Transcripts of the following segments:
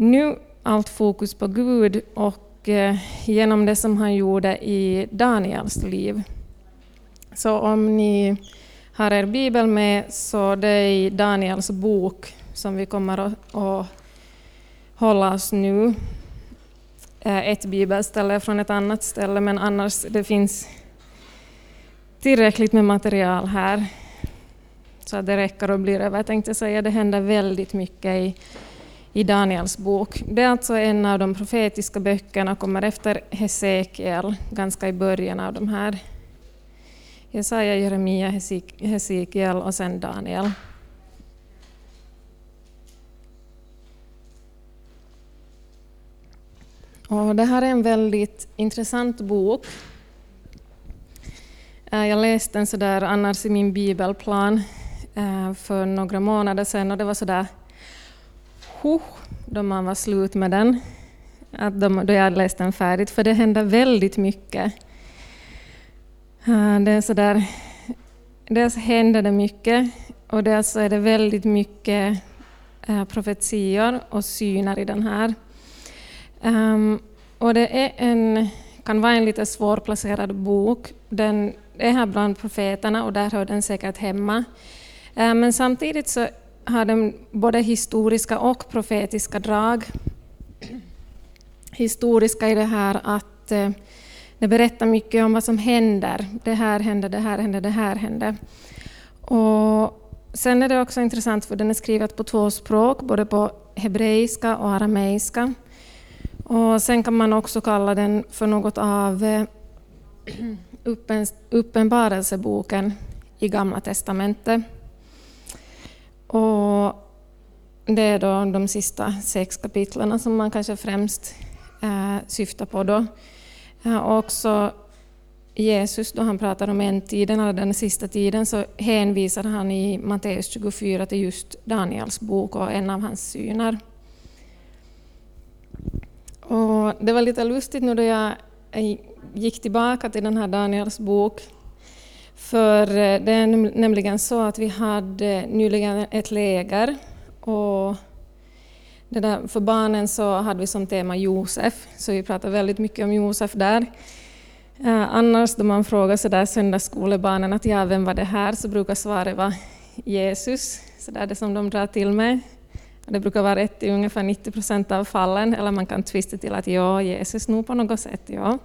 nu allt fokus på Gud och eh, genom det som han gjorde i Daniels liv. Så om ni har er bibel med så det är i Daniels bok som vi kommer att, att hålla oss nu. Eh, ett bibelställe från ett annat ställe, men annars det finns tillräckligt med material här. Så att det räcker och blir över. Jag tänkte säga det händer väldigt mycket i, i Daniels bok. Det är alltså en av de profetiska böckerna, kommer efter Hesekiel, ganska i början av de här. Jesaja, Jeremia, Hesekiel och sen Daniel. Och det här är en väldigt intressant bok. Eh, jag läste den sådär annars i min bibelplan eh, för några månader sedan och det var sådär huh, då man var slut med den, att de, då jag hade läst den färdigt, för det händer väldigt mycket. Det är sådär, dels händer det mycket och dels är det väldigt mycket eh, profetior och syner i den här. Ehm, och det är en, kan vara en lite svårplacerad bok. Den är här bland profeterna och där hör den säkert hemma. Ehm, men samtidigt så har den både historiska och profetiska drag. Historiska i det här att uh, det berättar mycket om vad som händer. Det här händer, det här händer, det här händer. Och sen är det också intressant för den är skriven på två språk, både på hebreiska och arameiska. Och sen kan man också kalla den för något av eh, uppenbarelseboken i Gamla testamentet. Och det är då de sista sex kapitlen som man kanske främst eh, syftar på. Då. Eh, också Jesus, då han pratar om ändtiden, eller den sista tiden, så hänvisar han i Matteus 24 till just Daniels bok och en av hans syner. Och det var lite lustigt nu då jag eh, gick tillbaka till den här Daniels bok. För eh, det är nämligen så att vi hade eh, nyligen ett läger och det där, för barnen så hade vi som tema Josef, så vi pratade väldigt mycket om Josef där. Eh, annars då man frågar så där söndagsskolebarnen att ja, vem var det här, så brukar svaret vara Jesus, så där det som de drar till med. Det brukar vara rätt i ungefär 90 procent av fallen, eller man kan twista till att ja, Jesus nog på något sätt, ja.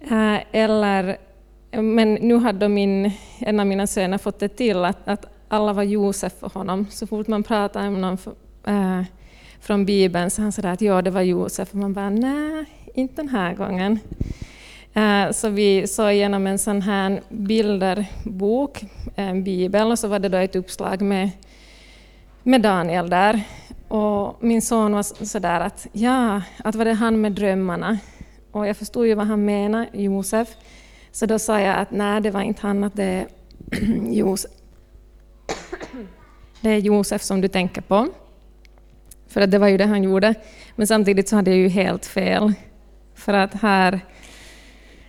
Eh, eller, men nu hade min, en av mina söner fått det till att, att alla var Josef för honom. Så fort man pratar med någon för, äh, eh, från Bibeln så han sa att ja, det var Josef. Och man bara nej, inte den här gången. Äh, så vi såg igenom en sån här bilderbok, en bibel, och så var det då ett uppslag med med Daniel där. Och min son var sådär att ja, att var det han med drömmarna? Och jag förstod ju vad han menade, Josef. Så då sa jag att nej, det var inte han, att det är Josef. Det är Josef som du tänker på. För att det var ju det han gjorde. Men samtidigt så hade jag ju helt fel. För att här,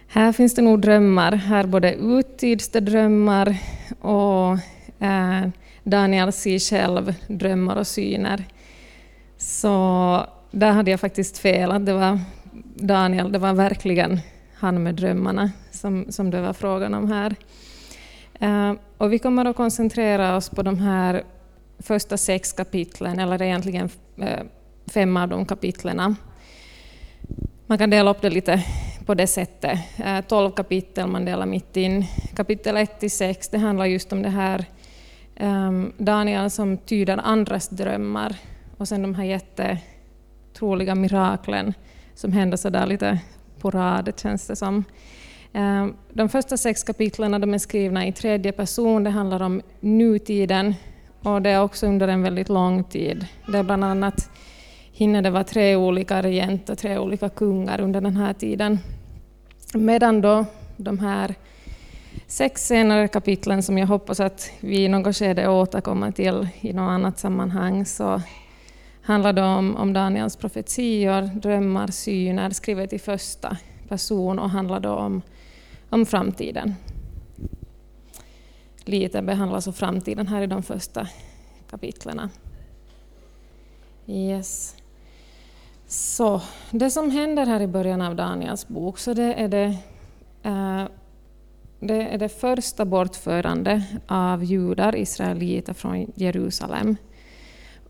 här finns det nog drömmar. Här både uttyds det drömmar. och eh, Daniel ser själv drömmar och syner. Så där hade jag faktiskt fel, att det var Daniel, det var verkligen han med drömmarna som, som det var frågan om här. Eh, och vi kommer att koncentrera oss på de här första sex kapitlen, eller egentligen eh, fem av de kapitlen. Man kan dela upp det lite på det sättet. Eh, tolv kapitel man delar mitt in. Kapitel 1 till 6 det handlar just om det här ehm, Daniel som tyder andras drömmar och sen de här jättetroliga miraklen som händer sådär lite på rad, känns det som. Eh, de första sex kapitlen de är skrivna i tredje person, det handlar om nutiden och det är också under en väldigt lång tid. Det är bland annat hinner det vara tre olika regenter, tre olika kungar under den här tiden. Medan då de här sex senare kapitlen som jag hoppas att vi i något skede återkommer till i något annat sammanhang så handlar det om, om Daniels profetior, drömmar, syner, skrivet i första person och handlar då om, om framtiden. Lite behandlas om framtiden här i de första kapitlen. Yes. Så det som händer här i början av Daniels bok, så det är det, eh, det, är det första bortförande av judar, israeliter, från Jerusalem.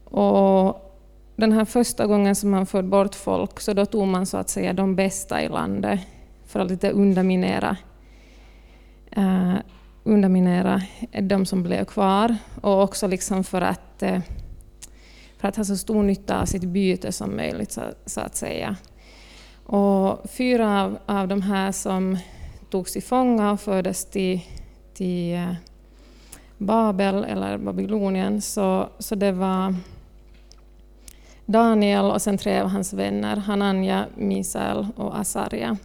Och den här första gången som man förde bort folk, så då tog man så att säga de bästa i landet för att lite underminera, eh, underminera de som blev kvar och också liksom för att eh, för att ha så stor nytta av sitt byte som möjligt, så, så att säga. Och fyra av, av de här som togs i fånga och fördes till, till eh, Babel, eller Babylonien, så, så det var Daniel och sen tre av hans vänner, Hananja, Misael och Asarja.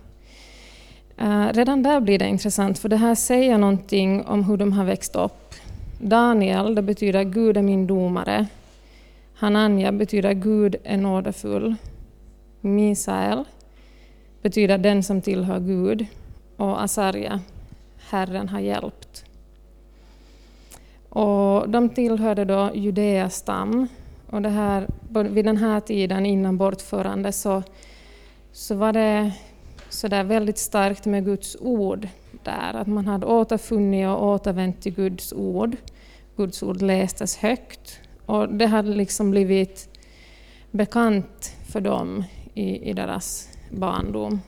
Uh, redan där blir det intressant, för det här säger någonting om hur de har växt upp. Daniel, det betyder Gud är min domare. Hananja betyder Gud är nådefull. Misael betyder den som tillhör Gud. Och Asarja, Herren har hjälpt. Och de tillhörde då Judeas stam. Och det här, vid den här tiden innan bortförande så, så var det så där väldigt starkt med Guds ord där, att man hade återfunnit och återvänt till Guds ord. Guds ord lästes högt och det hade liksom blivit bekant för dem i, i deras barndom.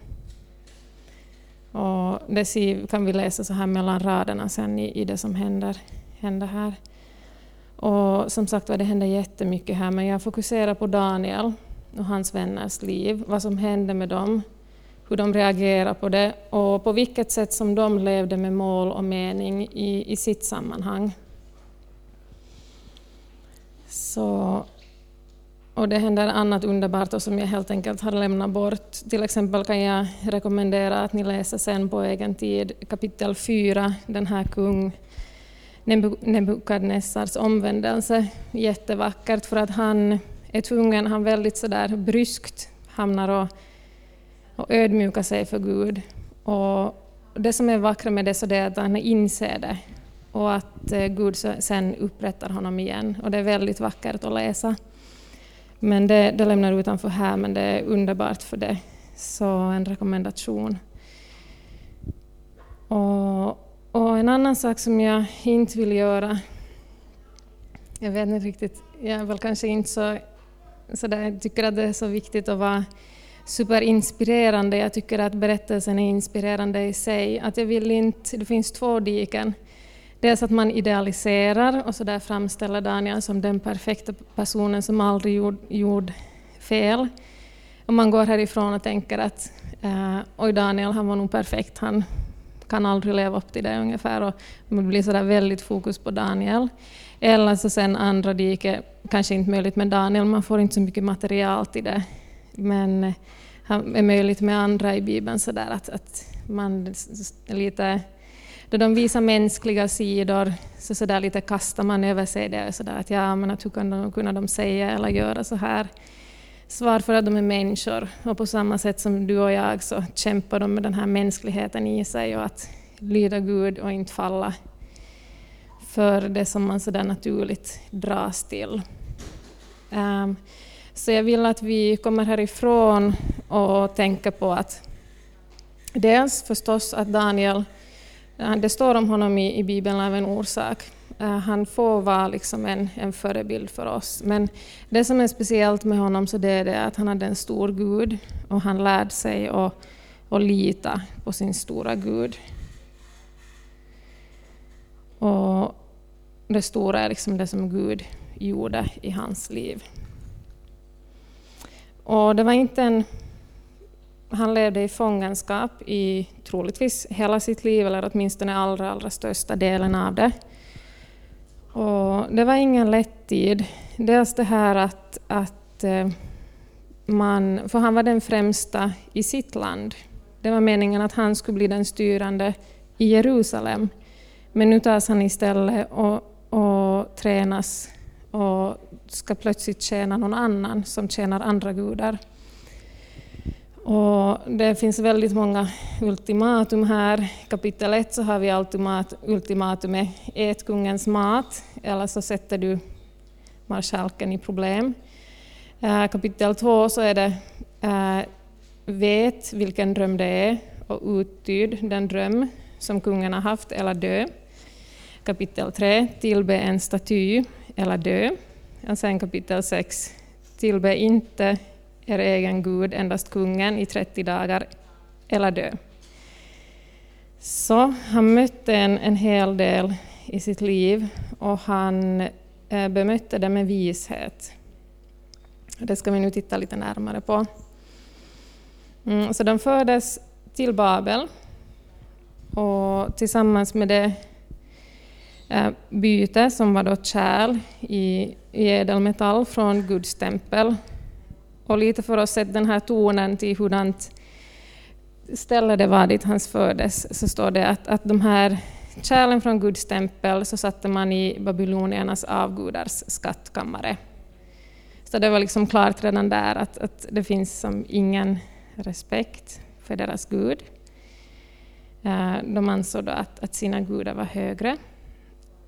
Och det kan vi läsa så här mellan raderna sen i, i det som händer, händer här. Och som sagt var, det händer jättemycket här, men jag fokuserar på Daniel och hans vänners liv, vad som hände med dem, hur de reagerade på det och på vilket sätt som de levde med mål och mening i, i sitt sammanhang. Så, och det händer annat underbart och som jag helt enkelt har lämnat bort. Till exempel kan jag rekommendera att ni läser sen på egen tid kapitel 4, den här kung Nebukadnessars omvändelse. Jättevackert för att han är tvungen, han väldigt sådär bryskt hamnar och, och ödmjuka sig för Gud. Och det som är vackra med det så är att han inser det och att eh, Gud sen upprättar honom igen. Och det är väldigt vackert att läsa. Men det, det lämnar utanför här, men det är underbart för det. Så en rekommendation. Och, och en annan sak som jag inte vill göra, jag vet inte riktigt, jag är väl kanske inte så, så där, jag tycker att det är så viktigt att vara superinspirerande. Jag tycker att berättelsen är inspirerande i sig. Att jag vill inte, det finns två diken. Dels att man idealiserar och så där framställer Daniel som den perfekta personen som aldrig gjorde gjord fel. Och man går härifrån och tänker att eh, oj, Daniel han var nog perfekt, han kan aldrig leva upp till det ungefär. Och man blir så där väldigt fokus på Daniel. Eller så sen andra diket, kanske inte möjligt med Daniel, man får inte så mycket material till det. Men han är möjligt med andra i Bibeln så där att, att man lite då de visar mänskliga sidor, så, så där lite kastar man över sig det. Så där att ja, men att hur kan de, kunna de säga eller göra så här? Svar för att de är människor. Och på samma sätt som du och jag så kämpar de med den här mänskligheten i sig och att lyda Gud och inte falla för det som man så där naturligt dras till. Um, så jag vill att vi kommer härifrån och tänker på att dels förstås att Daniel eh, det står om honom i, i Bibeln av en orsak. Eh, han får vara liksom en, en förebild för oss. Men det som är speciellt med honom så det är det att han hade en stor Gud och han lärde sig att, att lita på sin stora Gud. Och det stora är liksom det som Gud gjorde i hans liv. Och det var inte en han levde i fångenskap i troligtvis hela sitt liv, eller åtminstone allra, allra största delen av det. Och det var ingen lätt tid. Dels det här att, att eh, man, för han var den främsta i sitt land. Det var meningen att han skulle bli den styrande i Jerusalem. Men nu tas han istället och, och tränas och ska plötsligt tjäna någon annan som tjänar andra gudar. Och det finns väldigt många ultimatum här. I kapitel 1 så har vi ultimat, ultimatumet ät kungens mat, eller så sätter du marskalken i problem. Eh, kapitel 2 så är det äh, vet vilken dröm det är och uttyd den dröm som kungen har haft eller dö. Kapitel 3, tillbe en staty eller dö. Och sen kapitel 6, tillbe inte er egen Gud, endast kungen i 30 dagar eller dö. Så han mötte en, en hel del i sitt liv och han eh, bemötte det med vishet. Det ska vi nu titta lite närmare på. Mm, så de fördes till Babel och tillsammans med det Eh, byte som var då kärl i, i ädelmetall från Guds tempel. Och lite för att sätta den här tonen till hurdant ställe det var dit han fördes, så står det att, att de här kärlen från Guds tempel så satte man i babyloniernas avgudars skattkammare. Så det var liksom klart redan där att, att det finns som ingen respekt för deras Gud. Eh, de ansåg då att, att sina gudar var högre.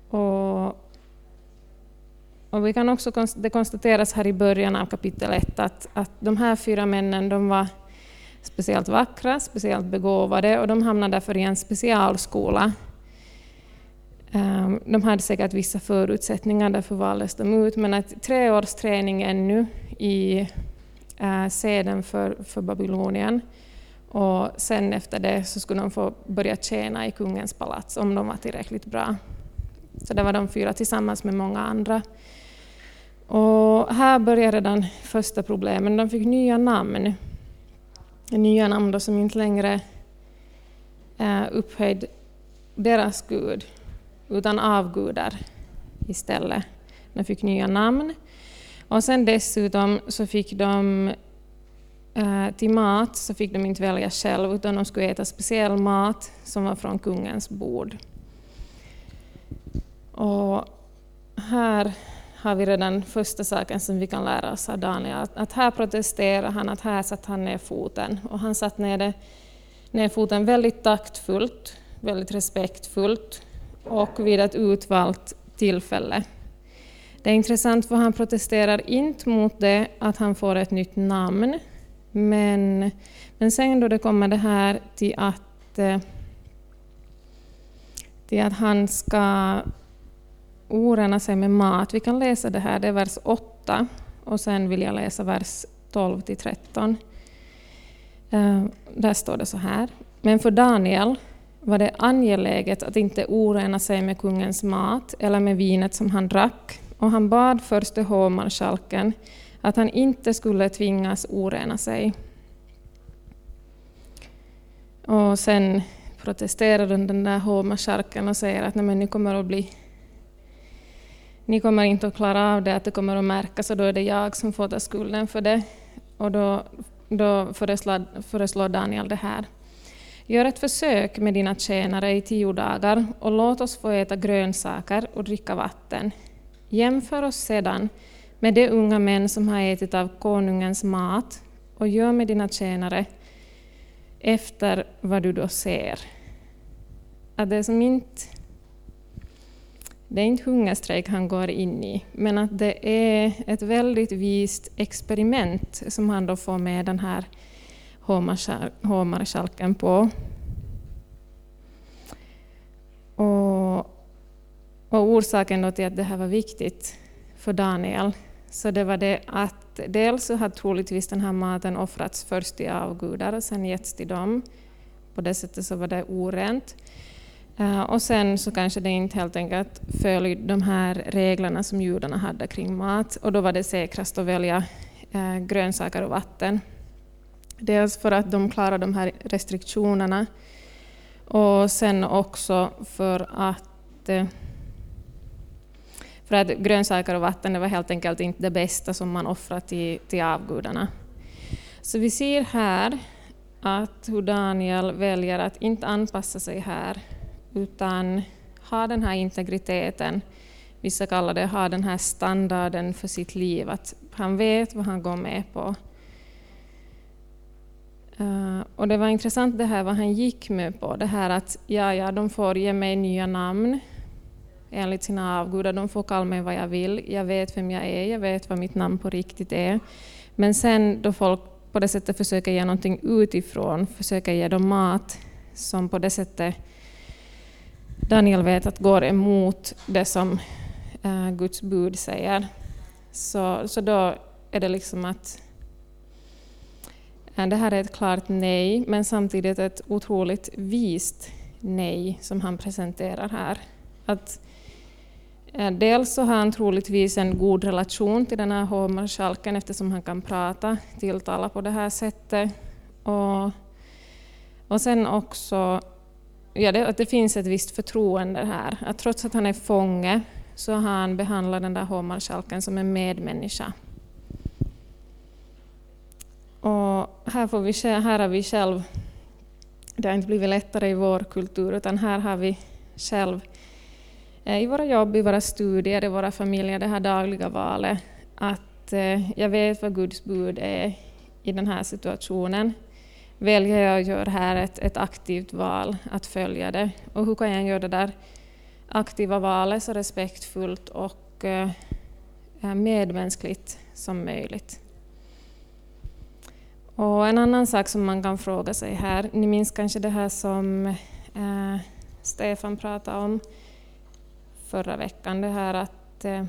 Och, och vi kan också, det konstateras här i början av kapitel 1 att, att de här fyra männen de var speciellt vackra, speciellt begåvade och de hamnade därför i en specialskola. Ehm, de hade säkert vissa förutsättningar, därför valdes de ut, men att tre års träning ännu i eh, seden för, för Babylonien och sen efter det så skulle de få börja tjäna i kungens palats om de var tillräckligt bra. Så det var de fyra tillsammans med många andra. Och här började redan första problemen. De fick nya namn. Nya namn då som inte längre eh, deras gud, utan avgudar istället. De fick nya namn. Och sen dessutom så fick de Eh, till mat så fick de inte välja själv, utan de skulle äta speciell mat som var från kungens bord. Och här har vi redan första saken som vi kan lära oss av Daniel, att, här protesterar han, att här satte han ner foten. Och han satte ner, det, ner foten väldigt taktfullt, väldigt respektfullt och vid ett utvalt tillfälle. Det är intressant för han protesterar inte mot det att han får ett nytt namn, men, men sen då det kommer det här till att, eh, till att han ska orena sig med mat. Vi kan läsa det här, det är vers 8 och sen vill jag läsa vers 12 till 13. Eh, där står det så här. Men för Daniel var det angeläget att inte orena sig med kungens mat eller med vinet som han drack, och han bad förste hovmarskalken att han inte skulle tvingas orena sig. Och sen protesterar den där hovmarskalken och säger att Nej, men ni kommer att bli ni kommer inte att klara av det, att det kommer att märkas och då är det jag som får ta skulden för det. Och då, då föreslår, föreslår Daniel det här. Gör ett försök med dina tjänare i tio dagar och låt oss få äta grönsaker och dricka vatten. Jämför oss sedan med de unga män som har ätit av konungens mat och gör med dina tjänare efter vad du då ser. Att det som inte det är inte hungerstrejk han går in i, men att det är ett väldigt vist experiment som han då får med den här hovmarskalken på. Och, och orsaken då till att det här var viktigt för Daniel så det var det att dels så hade troligtvis den här maten offrats först till avgudar och sen getts till dem. På det sättet så var det orent. Eh, och sen så kanske det inte helt enkelt följde de här reglerna som judarna hade kring mat och då var det säkrast att välja eh, grönsaker och vatten. Dels för att de klarade de här restriktionerna och sen också för att eh, för att grönsaker och vatten det var helt enkelt inte det bästa som man offrade till, till avgudarna. Så vi ser här att hur Daniel väljer att inte anpassa sig här, utan ha den här integriteten. Vissa kallar det ha den här standarden för sitt liv, att han vet vad han går med på. Uh, och det var intressant det här vad han gick med på, det här att ja, ja, de får ge mig nya namn, enligt sina avgudar. De får kalla mig vad jag vill. Jag vet vem jag är, jag vet vad mitt namn på riktigt är. Men sen då folk på det sättet försöker ge någonting utifrån, försöker ge dem mat som på det sättet Daniel vet att går emot det som uh, Guds bud säger. Så, så då är det liksom att eh, det här är ett klart nej, men samtidigt ett otroligt vist nej som han presenterar här. Att eh, dels så har han troligtvis en god relation till den här hovmarskalken eftersom han kan prata, tilltala på det här sättet. Och, och sen också ja, det, att det finns ett visst förtroende här. Att trots att han är fånge så har han behandlat den där hovmarskalken som en medmänniska. Och här, får vi, här har vi själv, det har inte blivit lättare i vår kultur, utan här har vi själv eh, i våra jobb, i våra studier, i våra familjer, det här dagliga valet, att eh, jag vet vad Guds bud är i den här situationen. Väljer jag att göra här ett, ett aktivt val, att följa det? Och hur kan jag göra det där aktiva valet så respektfullt och eh, eh, medmänskligt som möjligt? Och en annan sak som man kan fråga sig här, ni minns kanske det här som eh, Stefan pratade om, förra veckan, det här att, eh,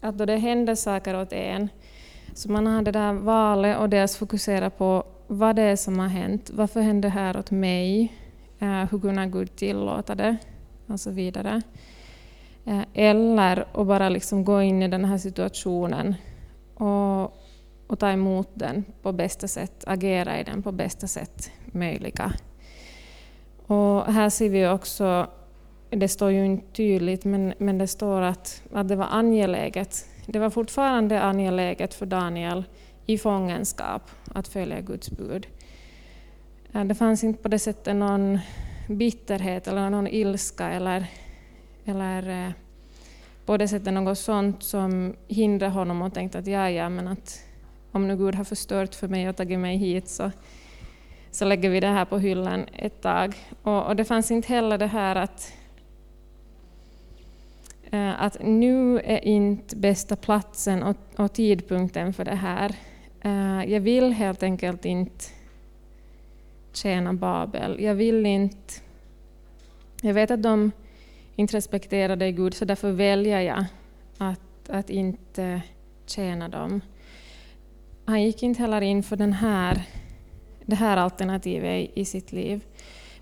att då det händer saker åt en, så man har det där valet och dels fokusera på vad det är som har hänt, varför händer det här åt mig, eh, hur kunde Gud tillåta det, och så vidare. Eh, eller att bara liksom gå in i den här situationen och, och ta emot den på bästa sätt, agera i den på bästa sätt möjliga. Och här ser vi också det står ju inte tydligt, men, men det står att, att det var angeläget. Det var fortfarande angeläget för Daniel i fångenskap att följa Guds bud. Det fanns inte på det sättet någon bitterhet eller någon ilska eller, eller eh, på det sättet något sånt som hindrade honom och tänkte att ja, ja, men att om nu Gud har förstört för mig och tagit mig hit så, så lägger vi det här på hyllan ett tag. Och, och det fanns inte heller det här att eh, att nu är inte bästa platsen och, och tidpunkten för det här. Eh, jag vill helt enkelt inte tjäna Babel. Jag vill inte... Jag vet att de inte respekterar dig Gud, så därför väljer jag att, att inte tjäna dem. Han gick inte heller in för den här, det här alternativet i, sitt liv.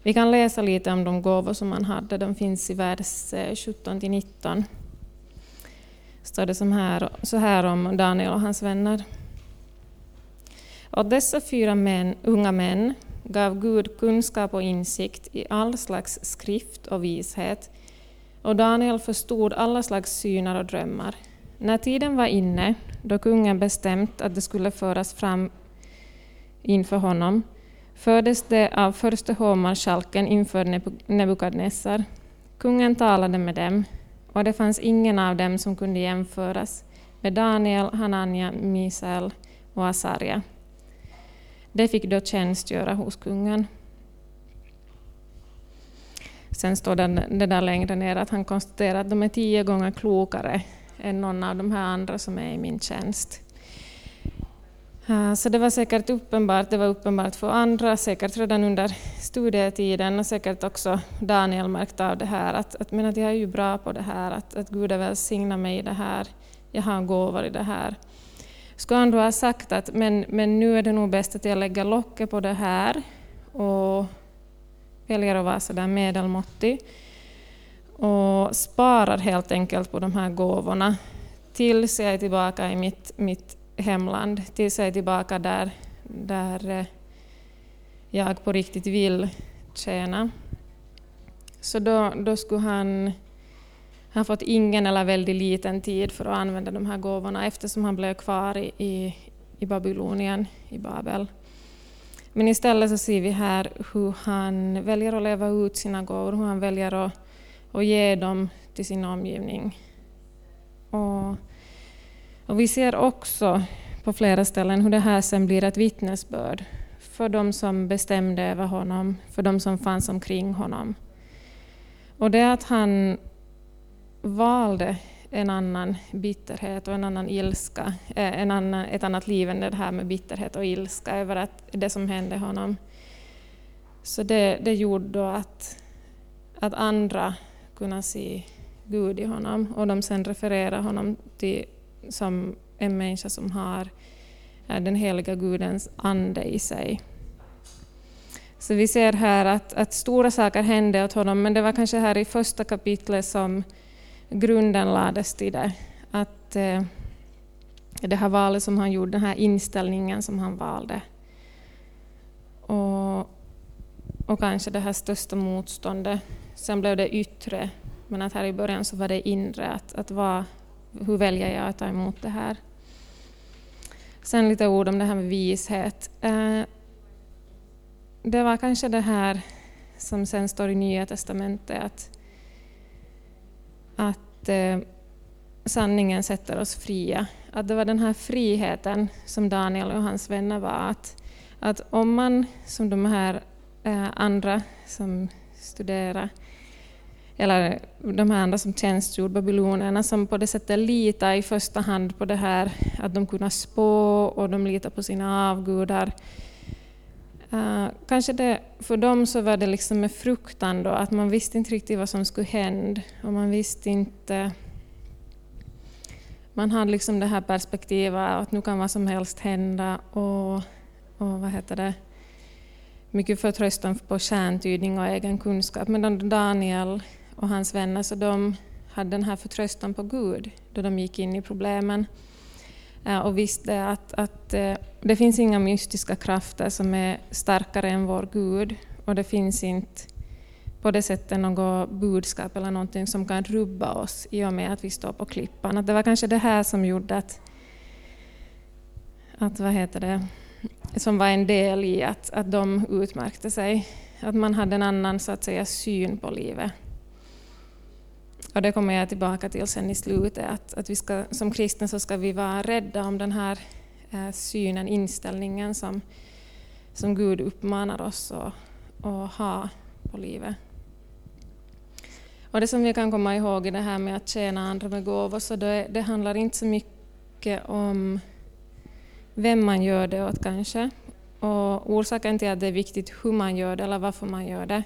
Vi kan läsa lite om de gåvor som han hade, de finns i vers eh, 17-19. Står det som här, så här om Daniel och hans vänner. Och dessa fyra män, unga män gav Gud kunskap och insikt i all slags skrift och vishet, och Daniel förstod alla slags syner och drömmar. När tiden var inne, då kungen bestämt att det skulle föras fram inför honom, fördes det av förste hovmarskalken inför Nebukadnessar. Kungen talade med dem, och det fanns ingen av dem som kunde jämföras med Daniel, Hanania, Misael och Asarja. De fick då tjänstgöra hos kungen. Sen står det, det där längre ner att han konstaterar att de är tio gånger klokare än någon av de här andra som är i min tjänst. Så det var säkert uppenbart, det var uppenbart för andra, säkert redan under studietiden och säkert också Daniel märkte av det här, att, att, men att jag är ju bra på det här, att, att Gud har välsignat mig i det här, jag har gåvor i det här. Skulle han då ha sagt att men, men nu är det nog bäst att jag lägger locket på det här och väljer att vara sådär medelmåttig och sparar helt enkelt på de här gåvorna tills jag är tillbaka i mitt, mitt hemland tills jag är tillbaka där, där eh, jag på riktigt vill tjäna. Så då, då skulle han har fått ingen eller väldigt liten tid för att använda de här gåvorna eftersom han blev kvar i, i, i Babylonien, i Babel. Men istället så ser vi här hur han väljer att leva ut sina gåvor, hur han väljer att, att ge dem till sin omgivning. Och och vi ser också på flera ställen hur det här sen blir ett vittnesbörd för de som bestämde över honom, för de som fanns omkring honom. Och det att han valde en annan bitterhet och en annan ilska, eh, en annan, ett annat liv än det här med bitterhet och ilska över att det som hände honom. Så det, det gjorde då att, att andra kunde se Gud i honom och de sen refererar honom till, som en människa som har den heliga Gudens ande i sig. Så vi ser här att, att stora saker hände åt honom, men det var kanske här i första kapitlet som grunden lades till det. Att eh, det här valet som han gjorde, den här inställningen som han valde. Och, och kanske det här största motståndet. Sen blev det yttre, men att här i början så var det inre. Att, att vad, hur väljer jag att ta emot det här? Sen lite ord om det här med vishet. Eh, det var kanske det här som sen står i Nya Testamentet, att, att eh, sanningen sätter oss fria. Att det var den här friheten som Daniel och hans vänner var. Att, att om man, som de här eh, andra som studerar, eller de här andra som tjänstgjorde, babylonierna, som på det sättet litar i första hand på det här att de kunde spå och de litar på sina avgudar, Uh, kanske det, för dem så var det liksom med fruktan då, att man visste inte riktigt vad som skulle hända och man visste inte... Man hade liksom det här perspektivet att nu kan vad som helst hända och, och vad heter det, mycket förtröstan på kärntydning och egen kunskap. Medan Daniel och hans vänner, så de hade den här förtröstan på Gud då de gick in i problemen. Eh, och visste eh, att, att eh, det finns inga mystiska krafter som är starkare än vår Gud och det finns inte på det sättet något budskap eller någonting som kan rubba oss i och med att vi står på klippan. Att det var kanske det här som gjorde att, att vad heter det, som var en del i att, att de utmärkte sig. Att man hade en annan så att säga, syn på livet. Och det kommer jag tillbaka till sen i slutet, att, att vi ska, som kristna så ska vi vara rädda om den här eh, synen, inställningen som, som Gud uppmanar oss att, ha på livet. Och det som vi kan komma ihåg i det här med att tjäna andra med gåvor, så det, det handlar inte så mycket om vem man gör det åt kanske. Och orsaken till att det är viktigt hur man gör det eller varför man gör det,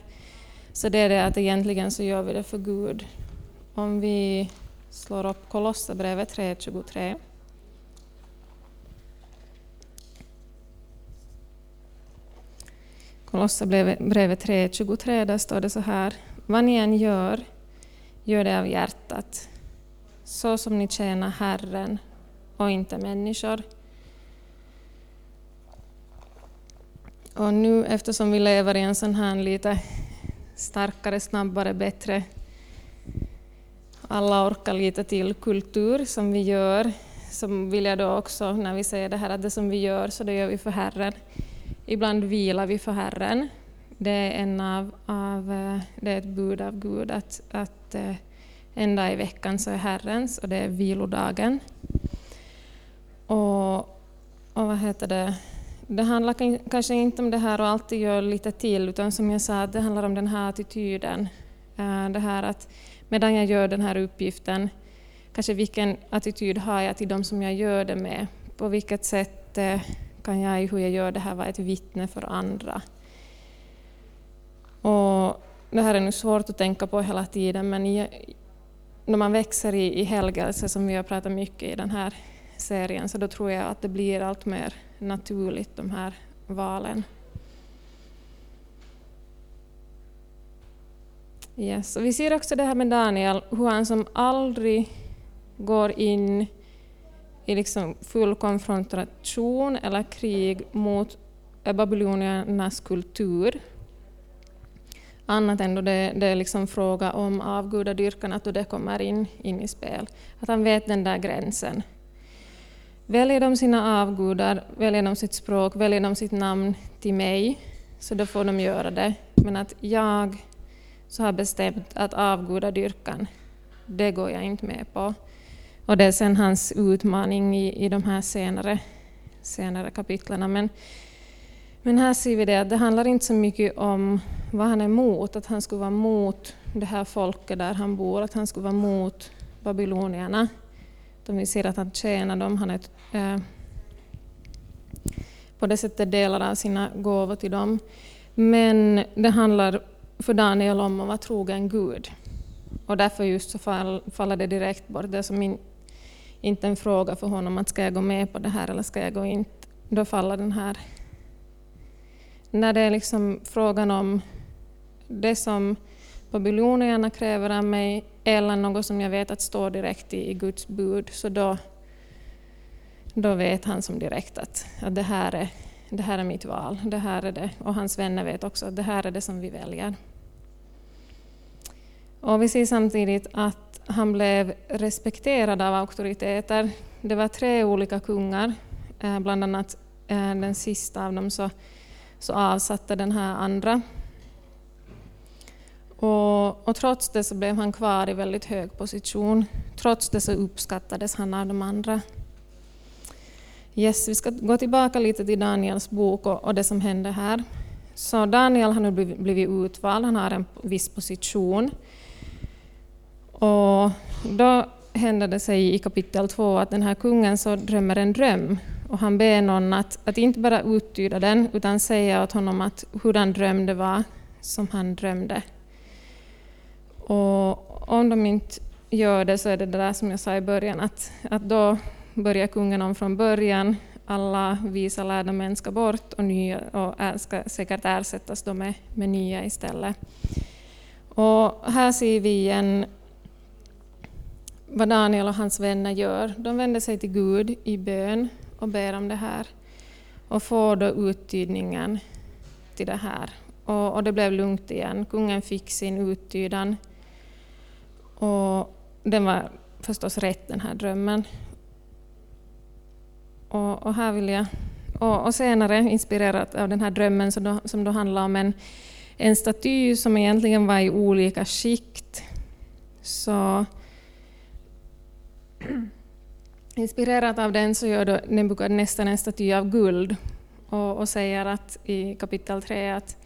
så det är det att egentligen så gör vi det för Gud. Om vi slår upp Kolosserbrevet 3.23. Kolosserbrevet 3.23, där står det så här. Vad ni än gör, gör det av hjärtat, så som ni tjänar Herren och inte människor. Och nu eftersom vi lever i en sån här lite starkare, snabbare, bättre alla orkar lite till kultur som vi gör, så vill jag då också, när vi säger det här att det som vi gör, så det gör vi för Herren. Ibland vilar vi för Herren. Det är, en av, av, eh, det är ett bud av Gud att, att eh, en dag i veckan så är Herrens och det är vilodagen. Och, och vad heter det? Det handlar kanske inte om det här att alltid göra lite till, utan som jag sa, det handlar om den här attityden. Eh, det här att medan jag gör den här uppgiften, kanske vilken attityd har jag till de som jag gör det med? På vilket sätt eh, kan jag i hur jag gör det här vara ett vittne för andra? Och det här är nu svårt att tänka på hela tiden, men i, när man växer i, i helgelse, som vi har pratat mycket i den här serien, så då tror jag att det blir allt mer naturligt, de här valen. Yes. Och vi ser också det här med Daniel, hur han som aldrig går in i liksom full konfrontation eller krig mot babyloniernas kultur. Annat än då det, det är liksom fråga om avgudadyrkan, att då det kommer in, in i spel. Att han vet den där gränsen. Väljer de sina avgudar, väljer de sitt språk, väljer de sitt namn till mig, så då får de göra det. Men att jag så har bestämt att avgudadyrkan, det går jag inte med på. Och det är sen hans utmaning i, i de här senare, senare kapitlen. Men, men här ser vi det att det handlar inte så mycket om vad han är emot, att han skulle vara mot det här folket där han bor, att han skulle vara mot babylonierna. De vi ser att han tjänar dem. Han är, eh, på det sättet delar av sina gåvor till dem. Men det handlar för Daniel om att vara trogen Gud. Och därför just så fall, faller det direkt bort. Det är som in, inte en fråga för honom att ska jag gå med på det här eller ska jag gå inte. Då faller den här. När det är liksom frågan om det som babylonierna kräver av mig eller något som jag vet att står direkt i, i Guds bud, så då, då vet han som direkt att, att det, här är, det här är mitt val. Det här är det. Och hans vänner vet också att det här är det som vi väljer. Och vi ser samtidigt att han blev respekterad av auktoriteter. Det var tre olika kungar, eh, bland annat eh, den sista av dem så, så avsatte den här andra. Och, och, trots det så blev han kvar i väldigt hög position. Trots det så uppskattades han av de andra. Yes, vi ska gå tillbaka lite till Daniels bok och, och det som hände här. Så Daniel har nu blivit, blivit utvald, han har en viss position. Och då händer det sig i kapitel 2 att den här kungen så drömmer en dröm och han ber någon att, att inte bara uttyda den utan säga åt honom att hurdan dröm det var som han drömde. Och om de inte gör det så är det det där som jag sa i början att, att då börjar kungen om från början. Alla visa lärda män ska bort och, nya, och ska säkert ersättas då med, med nya istället. Och här ser vi igen vad Daniel och hans vänner gör. De vänder sig till Gud i bön och ber om det här och får då uttydningen till det här. Och, och det blev lugnt igen. Kungen fick sin uttydan och den var förstås rätt, den här drömmen. Och, och här vill jag, och, och, senare, inspirerat av den här drömmen som då, som då handlar om en, en staty som egentligen var i olika skikt, så Inspirerat av den så gör då Nebukadnessar en staty av guld och, och, säger att i kapitel 3 att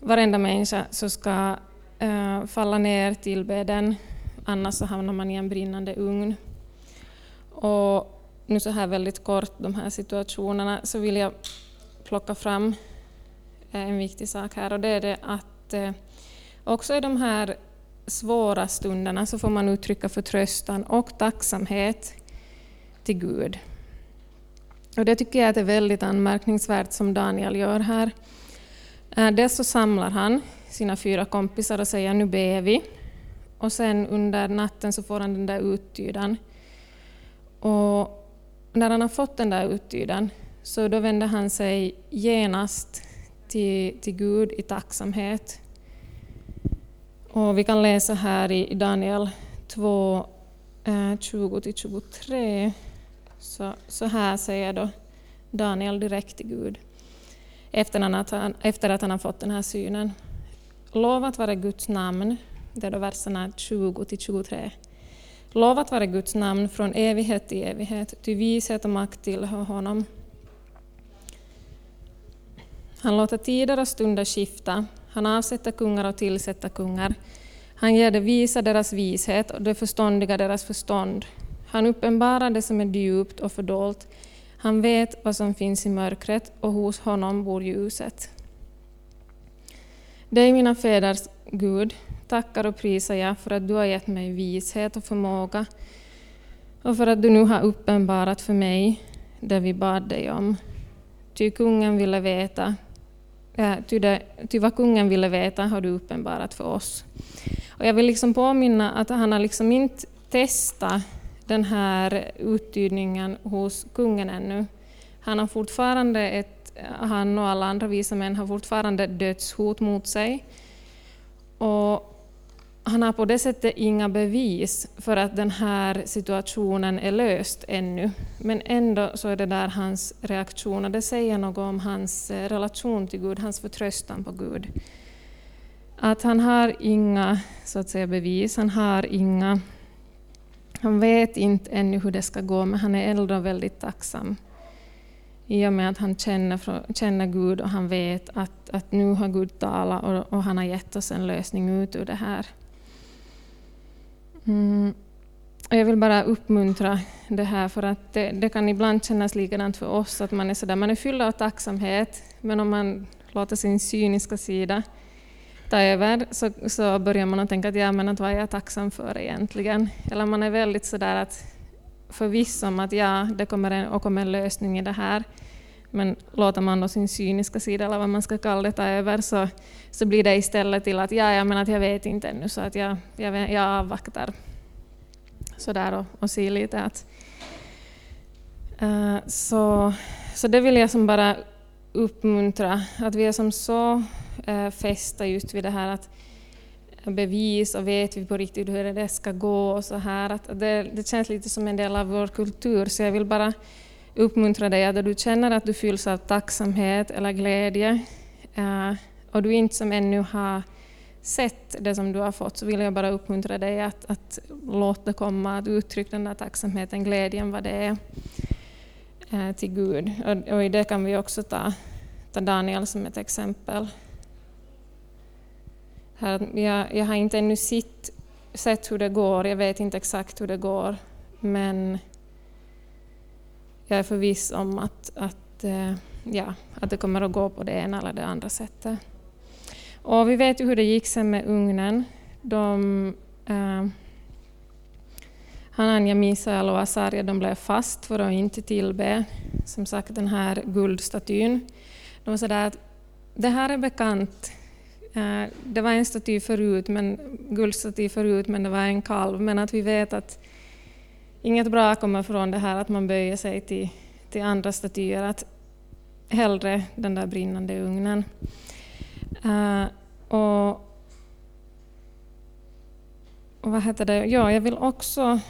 varenda människa så ska äh, falla ner till bädden, annars så hamnar man i en brinnande ugn. Och nu så här väldigt kort, de här situationerna, så vill jag plocka fram eh, en viktig sak här och det är det att eh, också i de här svåra stunderna så får man uttrycka förtröstan och tacksamhet till Gud. Och det tycker jag är väldigt anmärkningsvärt som Daniel gör här. Eh, dels så samlar han sina fyra kompisar och säger nu ber vi. Och sen under natten så får han den där uttydan. Och när han har fått den där uttydan så då vänder han sig genast till, till Gud i tacksamhet och vi kan läsa här i Daniel 2, eh, 20-23. Så, så här säger då Daniel direkt till Gud efter att, han, efter att han har fått den här synen. Lovat vare Guds namn, det är då verserna 20-23. Lovat vare Guds namn från evighet till evighet, ty vishet och makt tillhör honom. Han låter tider och stunder skifta, han avsätter kungar och tillsätter kungar. Han ger de visa deras vishet och de förståndiga deras förstånd. Han uppenbarar det som är djupt och fördolt. Han vet vad som finns i mörkret och hos honom bor ljuset. Dig, mina fäders Gud, tackar och prisar jag för att du har gett mig vishet och förmåga och för att du nu har uppenbarat för mig det vi bad dig om. Ty kungen ville veta äh, Ty, det, ty vad kungen ville veta har du uppenbarat för oss. Och jag vill liksom påminna att han har liksom inte testat den här uttydningen hos kungen ännu. Han har fortfarande ett, han och alla andra visa män har fortfarande dödshot mot sig. Och han har på det sättet inga bevis för att den här situationen är löst ännu. Men ändå så är det där hans reaktion och det säger något om hans eh, relation till Gud, hans förtröstan på Gud. Att han har inga så att säga, bevis, han har inga... Han vet inte ännu hur det ska gå, men han är ändå väldigt tacksam. I och med att han känner, känner Gud och han vet att, att nu har Gud talat och, och han har gett oss en lösning ut ur det här. Mm. jag vill bara uppmuntra det här för att det, det, kan ibland kännas likadant för oss att man är sådär, man är fylld av tacksamhet men om man låter sin cyniska sida ta över så, så börjar man att tänka att, ja, men att vad är jag tacksam för egentligen? Eller man är väldigt sådär att förviss om att ja, det kommer en, och kommer en lösning i det här. Men låter man då sin cyniska sida, eller vad man ska kalla det, ta över så, så blir det istället till att ja, ja men att jag vet inte ännu så att jag, jag, jag avvaktar. Sådär och, och ser lite att... Uh, så, så det vill jag som bara uppmuntra, att vi är som så uh, fästa just vid det här att bevis och vet vi på riktigt hur det ska gå och så här. Att det, det känns lite som en del av vår kultur så jag vill bara uppmuntra dig att du känner att du fylls av tacksamhet eller glädje eh, och du inte som ännu har sett det som du har fått så vill jag bara uppmuntra dig att, att låta det komma, att uttrycka den där tacksamheten, glädjen vad det är eh, till Gud. Och, och, i det kan vi också ta, ta Daniel som ett exempel. Här, jag, jag har inte ännu sett, sett hur det går, jag vet inte exakt hur det går, men jag är förviss om att, att, eh, ja, att det kommer att gå på det ena eller det andra sättet. Och vi vet ju hur det gick sen med ugnen. De, eh, Hananja, Misael och Asarja de blev fast för att inte tillbe som sagt den här guldstatyn. De sa att det här är bekant. Eh, det var en staty förut, men, guldstaty förut, men det var en kalv. Men att vi vet att inget bra kommer från det här att man böjer sig till, till andra statyer, att hellre den där brinnande ugnen. Uh, och, och vad heter det? Ja, jag vill också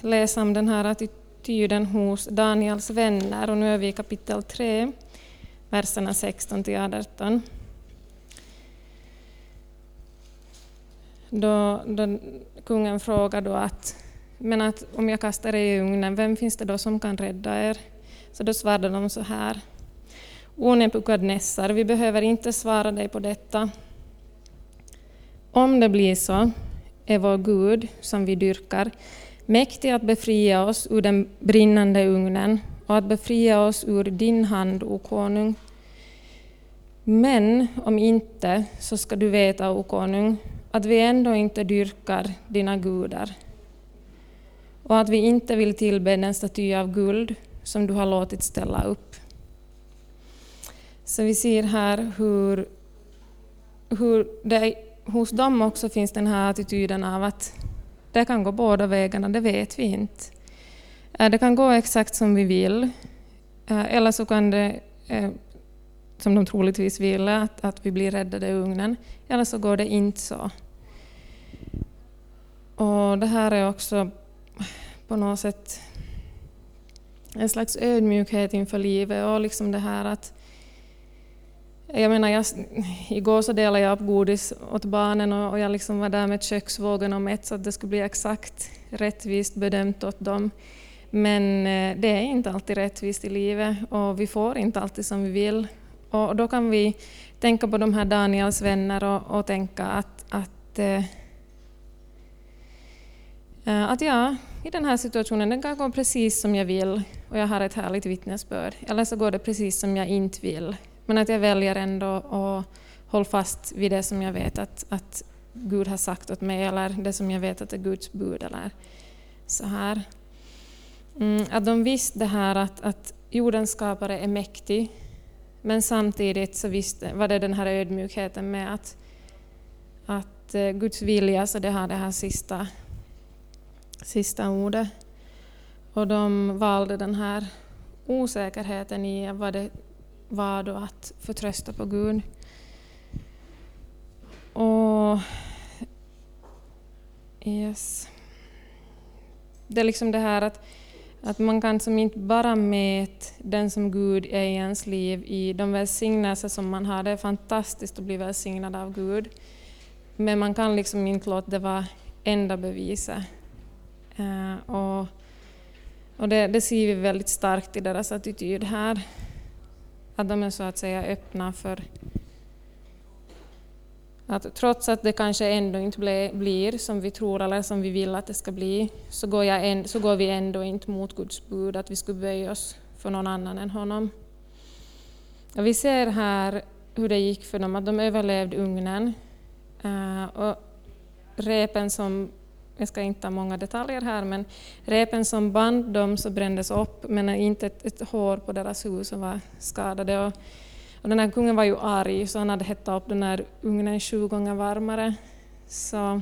läsa om den här attityden hos Daniels vänner, och nu är vi i kapitel 3, verserna 16 till 18. Då, då kungen frågar då att men att om jag kastar er i ugnen, vem finns det då som kan rädda er? Så då svarade de så här. O Nebukadnessar, vi behöver inte svara dig på detta. Om det blir så är vår Gud, som vi dyrkar, mäktig att befria oss ur den brinnande ugnen och att befria oss ur din hand, o konung. Men om inte, så ska du veta, o konung, att vi ändå inte dyrkar dina gudar och att vi inte vill tillbe den staty av guld som du har låtit ställa upp. Så vi ser här hur, hur det hos dem också finns den här attityden av att det kan gå båda vägarna, det vet vi inte. Eh, det kan gå exakt som vi vill, eh, eller så kan det, eh, som de troligtvis ville, att, att vi blir räddade i ugnen, eller så går det inte så. Och det här är också på något sätt en slags ödmjukhet inför livet och liksom det här att jag menar, jag, igår så delade jag upp godis åt barnen och, och jag liksom var där med köksvågen och mätt så att det skulle bli exakt rättvist bedömt åt dem. Men eh, det är inte alltid rättvist i livet och vi får inte alltid som vi vill. Och då kan vi tänka på de här Daniels vänner och, och tänka att, att Eh, Eh, att ja, i den här situationen, den kan gå precis som jag vill och jag har ett härligt vittnesbörd. Eller så går det precis som jag inte vill. Men att jag väljer ändå att hålla fast vid det som jag vet att, att Gud har sagt åt mig eller det som jag vet att är Guds bud. Eller så här. Mm, att de visste det här att, att jordens skapare är mäktig men samtidigt så visste, var det den här ödmjukheten med att, att eh, Guds vilja, så det har det här sista sista ordet. Och de valde den här osäkerheten i vad det var då att förtrösta på Gud. Och yes. Det är liksom det här att, att man kan som inte bara mäta den som Gud är i ens liv i de välsignelser som man har. Det är fantastiskt att bli välsignad av Gud. Men man kan liksom inte låta det vara enda beviset Eh, och, och det, det ser vi väldigt starkt i deras attityd här. Att de är så att säga öppna för Att trots att det kanske ändå inte blir som vi tror eller som vi vill att det ska bli, så går, en, så går vi ändå inte mot Guds bud att vi skulle böja oss för någon annan än honom. Och vi ser här hur det gick för dem, att de överlevde ugnen. Uh, och repen som, jag ska inte ta många detaljer här, men repen som band dem så brändes upp, men inte ett, ett hår på deras huvud som var skadade. Och, och den här kungen var ju arg, så han hade hettat upp den här ugnen sju gånger varmare. Så,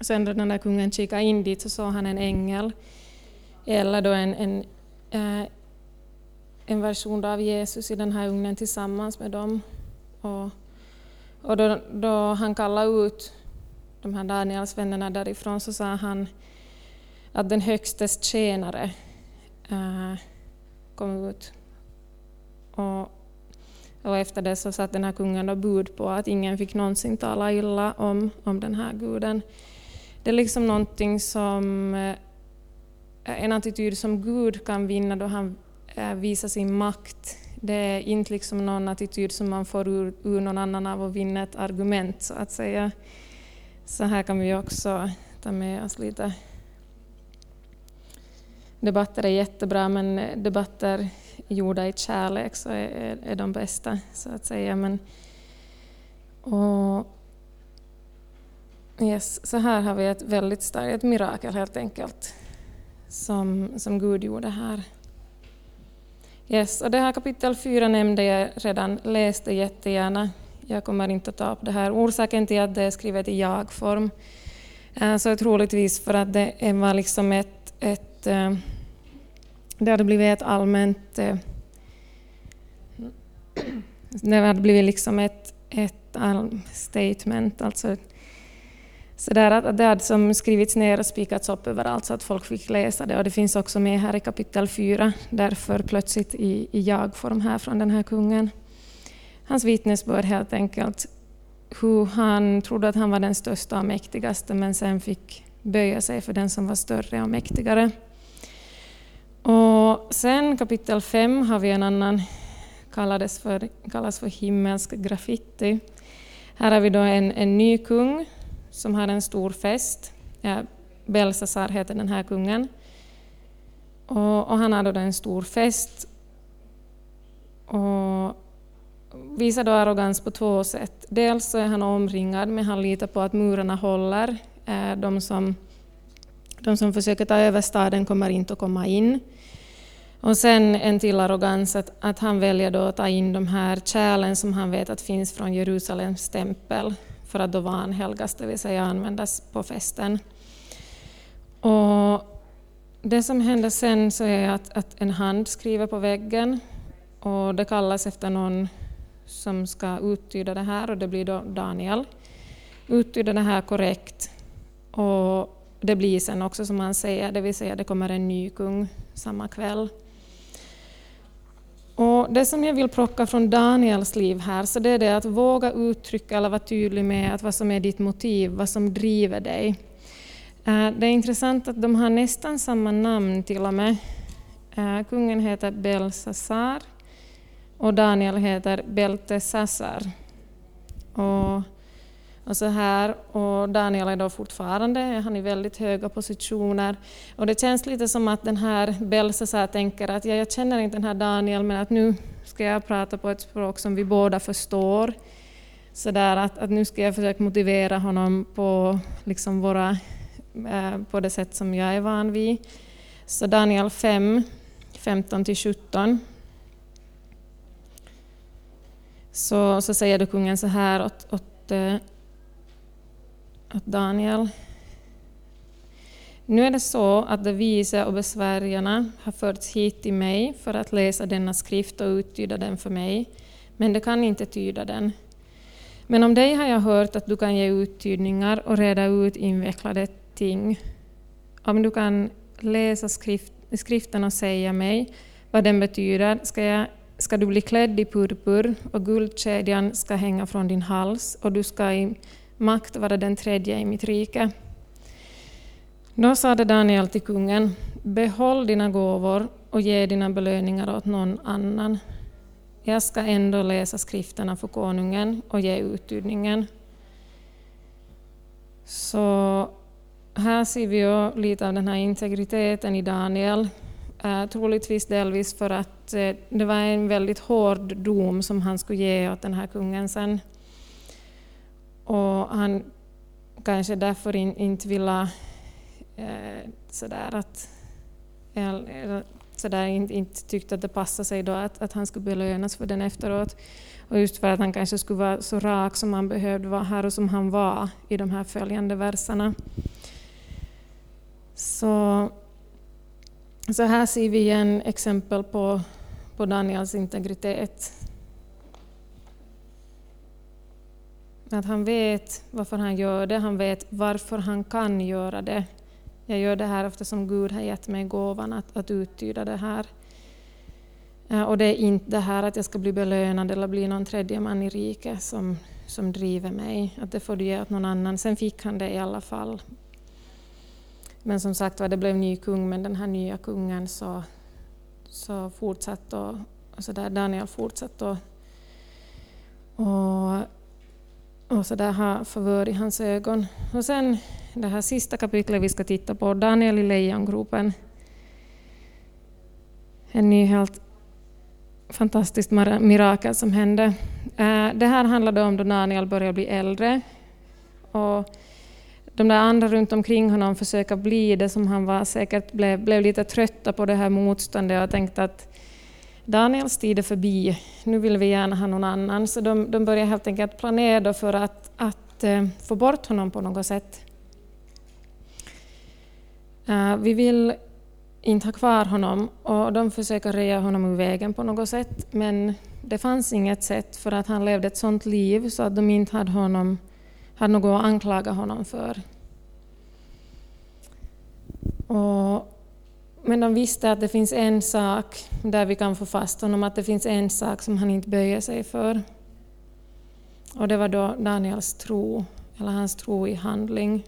sen när den där kungen kikade in dit så såg han en ängel, eller då en, en, eh, en version av Jesus i den här ugnen tillsammans med dem. Och, och då, då han kallade ut de här Daniels vännerna därifrån så sa han att den högstes tjänare äh, kom ut. Och, och efter det så satt den här kungen då bud på att ingen fick någonsin tala illa om, om den här guden. Det är liksom någonting som eh, en attityd som Gud kan vinna då han eh, visar sin makt. Det är inte liksom någon attityd som man får ur, ur någon annan av att vinna ett argument så att säga. Så här kan vi också ta med oss lite. Debatter är jättebra, men debatter gjorda i kärlek så är, är de bästa, så att säga. Men, och, yes, så här har vi ett väldigt starkt ett mirakel helt enkelt, som, som Gud gjorde här. Yes, och det här kapitel 4 nämnde jag redan, läste jättegärna jag kommer inte att ta upp det här. Orsaken till att det är skrivet i jag-form eh, så är troligtvis för att det var liksom ett, ett eh, det hade blivit ett allmänt... Eh, det hade blivit liksom ett, ett statement, alltså så där att det hade som skrivits ner och spikats upp överallt så att folk fick läsa det. Och det finns också med här i kapitel 4, därför plötsligt i, i jag-form här från den här kungen hans vittnesbörd helt enkelt. Hur han trodde att han var den största och mäktigaste men sen fick böja sig för den som var större och mäktigare. Och sen kapitel 5 har vi en annan, kallades för, kallas för himmelsk graffiti. Här har vi då en, en ny kung som har en stor fest. Ja, Belsasar heter den här kungen. Och, och han har då en stor fest. Och visar då arrogans på två sätt. Dels så är han omringad, men han litar på att murarna håller. Eh, de som, de som försöker ta över staden kommer inte att komma in. Och sen en till arrogans, att, att han väljer då att ta in de här kärlen som han vet att finns från Jerusalems tempel, för att då vanhelgas, det vill säga användas på festen. Och det som händer sen så är att, att en hand skriver på väggen, och det kallas efter någon som ska uttyda det här och det blir då Daniel. Uttyda det här korrekt och det blir sen också som han säger, det vill säga det kommer en ny kung samma kväll. Och det som jag vill plocka från Daniels liv här, så det är det att våga uttrycka eller vara tydlig med att vad som är ditt motiv, vad som driver dig. Eh, det är intressant att de har nästan samma namn till och med. Eh, kungen heter Belsasar och Daniel heter Beltesassar. Och, och, så här, och Daniel är då fortfarande han är i väldigt höga positioner. Och det känns lite som att den här Beltesassar tänker att ja, jag känner inte den här Daniel, men att nu ska jag prata på ett språk som vi båda förstår. Så där att, att nu ska jag försöka motivera honom på, liksom våra, eh, på det sätt som jag är van vid. Så Daniel 5, 15-17 så, så säger då kungen så här åt, åt, eh, åt Daniel. Nu är det så att de vise och besvärjarna har förts hit till mig för att läsa denna skrift och uttyda den för mig, men de kan inte tyda den. Men om dig har jag hört att du kan ge uttydningar och reda ut invecklade ting. Om du kan läsa skrift, skriften och säga mig vad den betyder ska jag ska du bli klädd i purpur och guldkedjan ska hänga från din hals och du ska i makt vara den tredje i mitt rike. Då sade Daniel till kungen, behåll dina gåvor och ge dina belöningar åt någon annan. Jag ska ändå läsa skrifterna för konungen och ge uttydningen. Så här ser vi lite av den här integriteten i Daniel. Eh, troligtvis delvis för att eh, det var en väldigt hård dom som han skulle ge åt den här kungen sen. Och han kanske därför in, inte ville eh, sådär att eller, sådär, inte, inte tyckte att det passade sig då att, att han skulle belönas för den efteråt. Och just för att han kanske skulle vara så rak som han behövde vara här och som han var i de här följande verserna. Så, så här ser vi igen exempel på, på Daniels integritet. Att han vet varför han gör det, han vet varför han kan göra det. Jag gör det här eftersom Gud har gett mig gåvan att, att uttyda det här. Och det är inte det här att jag ska bli belönad eller bli någon tredje man i riket som, som driver mig. Att det får du ge åt någon annan. Sen fick han det i alla fall. Men som sagt var, det blev ny kung, men den här nya kungen så, så fortsatte och, och så där Daniel fortsatte och, och, och så där ha favör i hans ögon. Och sen det här sista kapitlet vi ska titta på, Daniel i lejongropen. En ny helt fantastiskt mirakel som hände. Eh, det här handlade om då Daniel började bli äldre. Och de där andra runt omkring honom försöka bli det som han var, säkert blev, blev lite trötta på det här motståndet och tänkte att Daniels tid är förbi, nu vill vi gärna ha någon annan. Så de, de började helt enkelt planera för att, att eh, få bort honom på något sätt. Eh, vi vill inte ha kvar honom och de försöker röja honom ur vägen på något sätt men det fanns inget sätt för att han levde ett sånt liv så att de inte hade honom hade något att anklaga honom för. Och, men de visste att det finns en sak där vi kan få fast honom, att det finns en sak som han inte böjer sig för. Och det var då Daniels tro, eller hans tro i handling.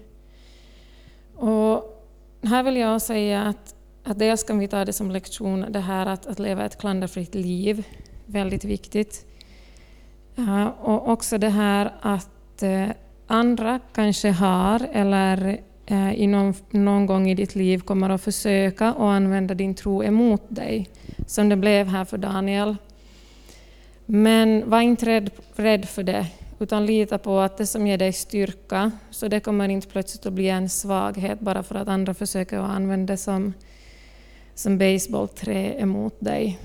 Och här vill jag säga att, att dels kan vi ta det som lektion, det här att, att leva ett klanderfritt liv, väldigt viktigt. Ja, och också det här att eh, andra kanske har eller eh, i någon, någon gång i ditt liv kommer att försöka att använda din tro emot dig, som det blev här för Daniel. Men var inte rädd, rädd för det, utan lita på att det som ger dig styrka, så det kommer inte plötsligt att bli en svaghet bara för att andra försöker att använda det som, som baseballträ emot dig.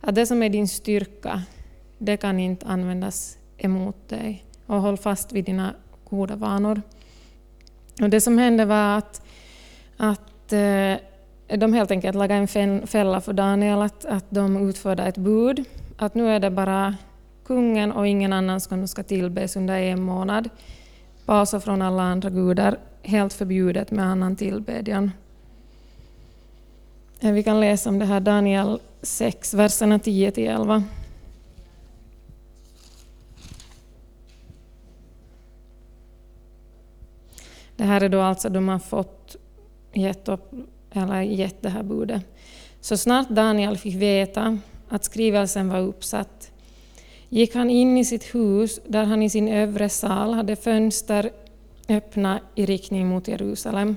Att det som är din styrka, det kan inte användas emot dig och håll fast vid dina goda vanor. Och det som hände var att, att eh, de helt enkelt lagade en fälla för Daniel, att, att de utförde ett bud, att nu är det bara kungen och ingen annan som ska tillbes under en månad. Pausa från alla andra gudar, helt förbjudet med annan tillbedjan. Eh, vi kan läsa om det här Daniel 6, verserna 10-11. Det här är då alltså då man fått gett, upp, eller gett det här budet. Så snart Daniel fick veta att skrivelsen var uppsatt gick han in i sitt hus där han i sin övre sal hade fönster öppna i riktning mot Jerusalem.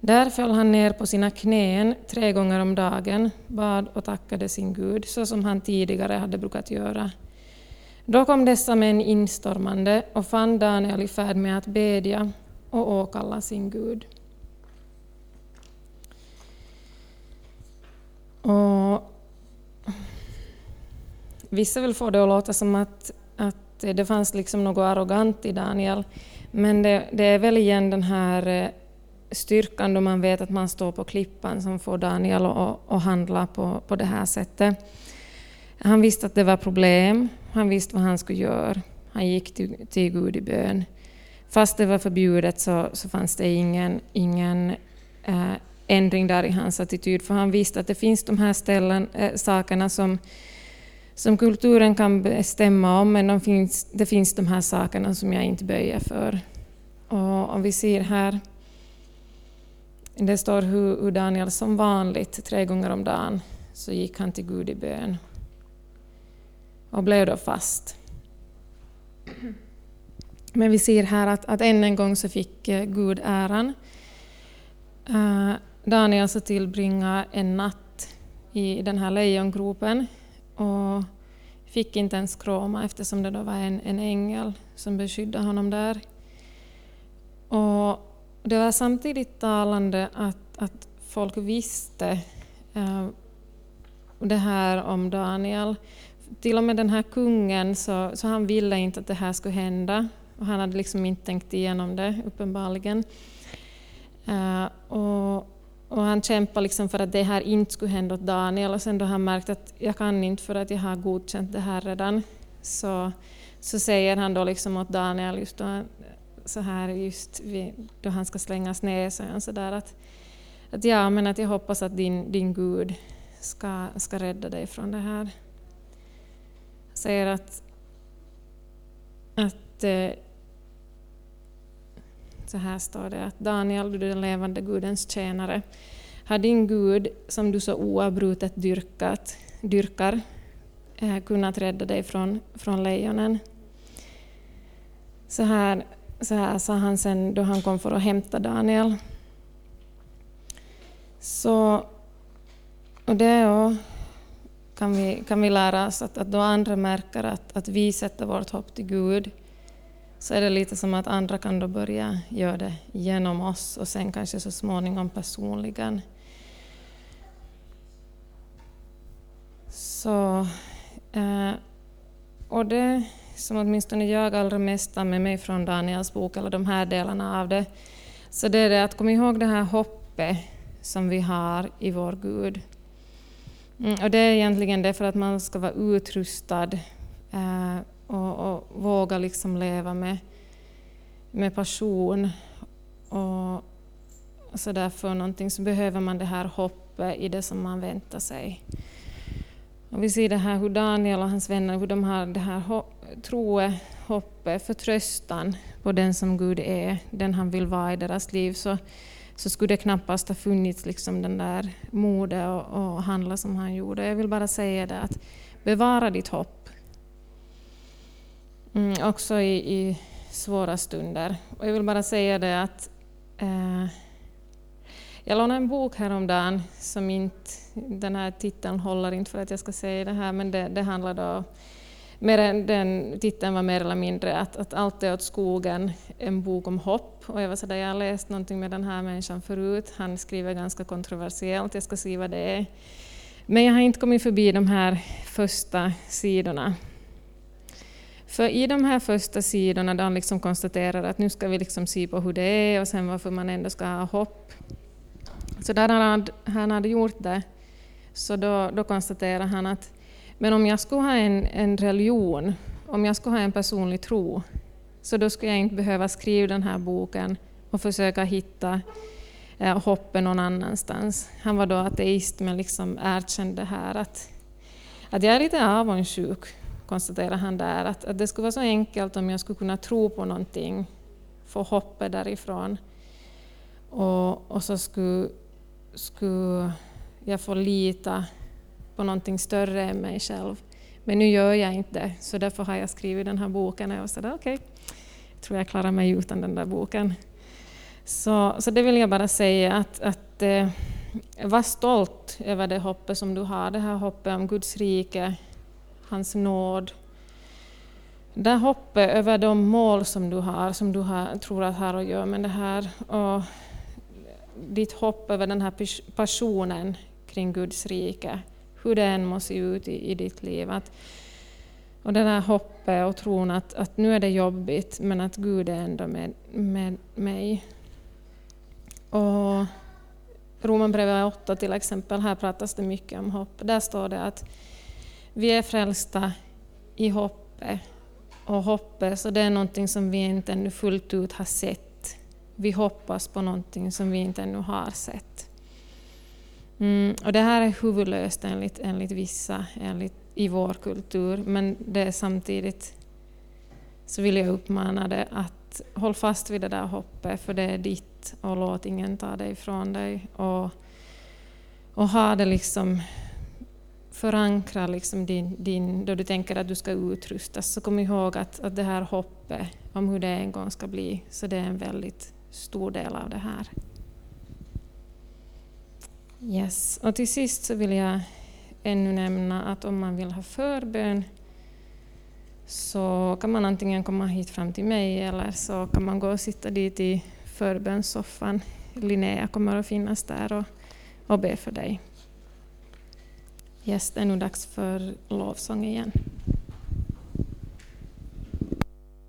Där föll han ner på sina knän tre gånger om dagen, bad och tackade sin Gud, så som han tidigare hade brukat göra. Då kom dessa män instormande och fann Daniel i färd med att bedja och åkalla sin Gud. Och vissa vill få det att låta som att, att det fanns liksom något arrogant i Daniel, men det, det är väl igen den här eh, styrkan då man vet att man står på klippan som får Daniel att, att handla på, på det här sättet. Han visste att det var problem, han visste vad han skulle göra. Han gick till, till Gud i bön. Fast det var förbjudet så, så fanns det ingen, ingen äh, ändring där i hans attityd, för han visste att det finns de här ställen, äh, sakerna som, som kulturen kan bestämma om, men de finns, det finns de här sakerna som jag inte böjer för. Och om vi ser här, det står hur, hur Daniel som vanligt, tre gånger om dagen, så gick han till Gud i bön och blev då fast. Men vi ser här att, att än en gång så fick eh, Gud äran. Eh, Daniel så tillbringade en natt i den här lejongropen och fick inte ens kroma eftersom det då var en, en ängel som beskyddade honom där. Och det var samtidigt talande att, att folk visste eh, det här om Daniel. Till och med den här kungen, så, så han ville inte att det här skulle hända. Och han hade liksom inte tänkt igenom det, uppenbarligen. Uh, och, och, han kämpade liksom för att det här inte skulle hända åt Daniel. Och sen då han märkt att jag kan inte för att jag har godkänt det här redan, så, så säger han då liksom åt Daniel, just då, så här just då han ska slängas ner, så han sådär att, att ja, men att jag hoppas att din, din Gud ska, ska rädda dig från det här. Han säger att, att eh, så här står det att Daniel, du den levande Gudens tjänare, har din Gud, som du så oavbrutet dyrkat, dyrkar, eh, kunnat rädda dig från, från lejonen. Så här, så här sa han sen då han kom för att hämta Daniel. Så, och det och kan vi, kan vi lära oss att, att då andra märker att, att vi sätter vårt hopp till Gud, så är det lite som att andra kan då börja göra det genom oss och sen kanske så småningom personligen. Så, eh, och det som åtminstone jag allra mest tar med mig från Daniels bok, eller de här delarna av det, så det är det att komma ihåg det här hoppet som vi har i vår Gud. Mm, och det är egentligen det för att man ska vara utrustad eh, och, och våga liksom leva med, med passion och så där för någonting så behöver man det här hoppet i det som man väntar sig. Och vi ser det här hur Daniel och hans vänner hur de har det här troe, hoppet, förtröstan på den som Gud är, den han vill vara i deras liv, så, så skulle det knappast ha funnits liksom den där modet och, och handla som han gjorde. Jag vill bara säga det att bevara ditt hopp. Mm, också i, i, svåra stunder. Och jag vill bara säga det att eh, jag lånade en bok häromdagen som inte, den här titeln håller inte för att jag ska säga det här, men det, det handlar då mer, den titeln var mer eller mindre att, att Allt är åt skogen, en bok om hopp. Och jag var sådär, jag har läst någonting med den här människan förut, han skriver ganska kontroversiellt, jag ska se vad det är. Men jag har inte kommit förbi de här första sidorna. För i de här första sidorna där han liksom konstaterar att nu ska vi liksom se på hur det är och sen varför man ändå ska ha hopp. Så där han, han hade gjort det, så då, då konstaterar han att men om jag skulle ha en, en religion, om jag skulle ha en personlig tro, så då skulle jag inte behöva skriva den här boken och försöka hitta eh, hoppet någon annanstans. Han var då ateist men liksom erkände här att, att jag är lite avundsjuk, konstaterar han där, att, att det skulle vara så enkelt om jag skulle kunna tro på någonting, få hoppet därifrån, och, och så skulle, skulle jag få lita på någonting större än mig själv. Men nu gör jag inte det, så därför har jag skrivit den här boken. Och jag sa okej, okay, jag tror jag klarar mig utan den där boken. Så, så det vill jag bara säga, att, att eh, var stolt över det hoppet som du har, det här hoppet om Guds rike, hans nåd. Det hoppet över de mål som du har, som du har, tror att har att göra med det här. Och ditt hopp över den här passionen kring Guds rike hur det än må se ut i, i ditt liv. Att, och det där hoppet och tron att, att nu är det jobbigt, men att Gud är ändå med, med mig. Och Romarbrevet 8 till exempel, här pratas det mycket om hopp. Där står det att vi är frälsta i hoppet. Och hoppet, så det är någonting som vi inte ännu fullt ut har sett. Vi hoppas på någonting som vi inte ännu har sett. Mm, och det här är huvudlöst enligt, enligt vissa enligt, i vår kultur, men det är samtidigt så vill jag uppmana dig att håll fast vid det där hoppet, för det är ditt och låt ingen ta det ifrån dig. Och, och ha det liksom förankra liksom din, din, då du tänker att du ska utrustas, så kom ihåg att, att det här hoppet om hur det en gång ska bli. Så det är en väldigt stor del av det här. Yes. Och till sist så vill jag ännu nämna att om man vill ha förbön så kan man antingen komma hit fram till mig eller så kan man gå och sitta dit i förbönssoffan. Linnea kommer att finnas där och, och be för dig. Yes, det är nu dags för lovsång igen.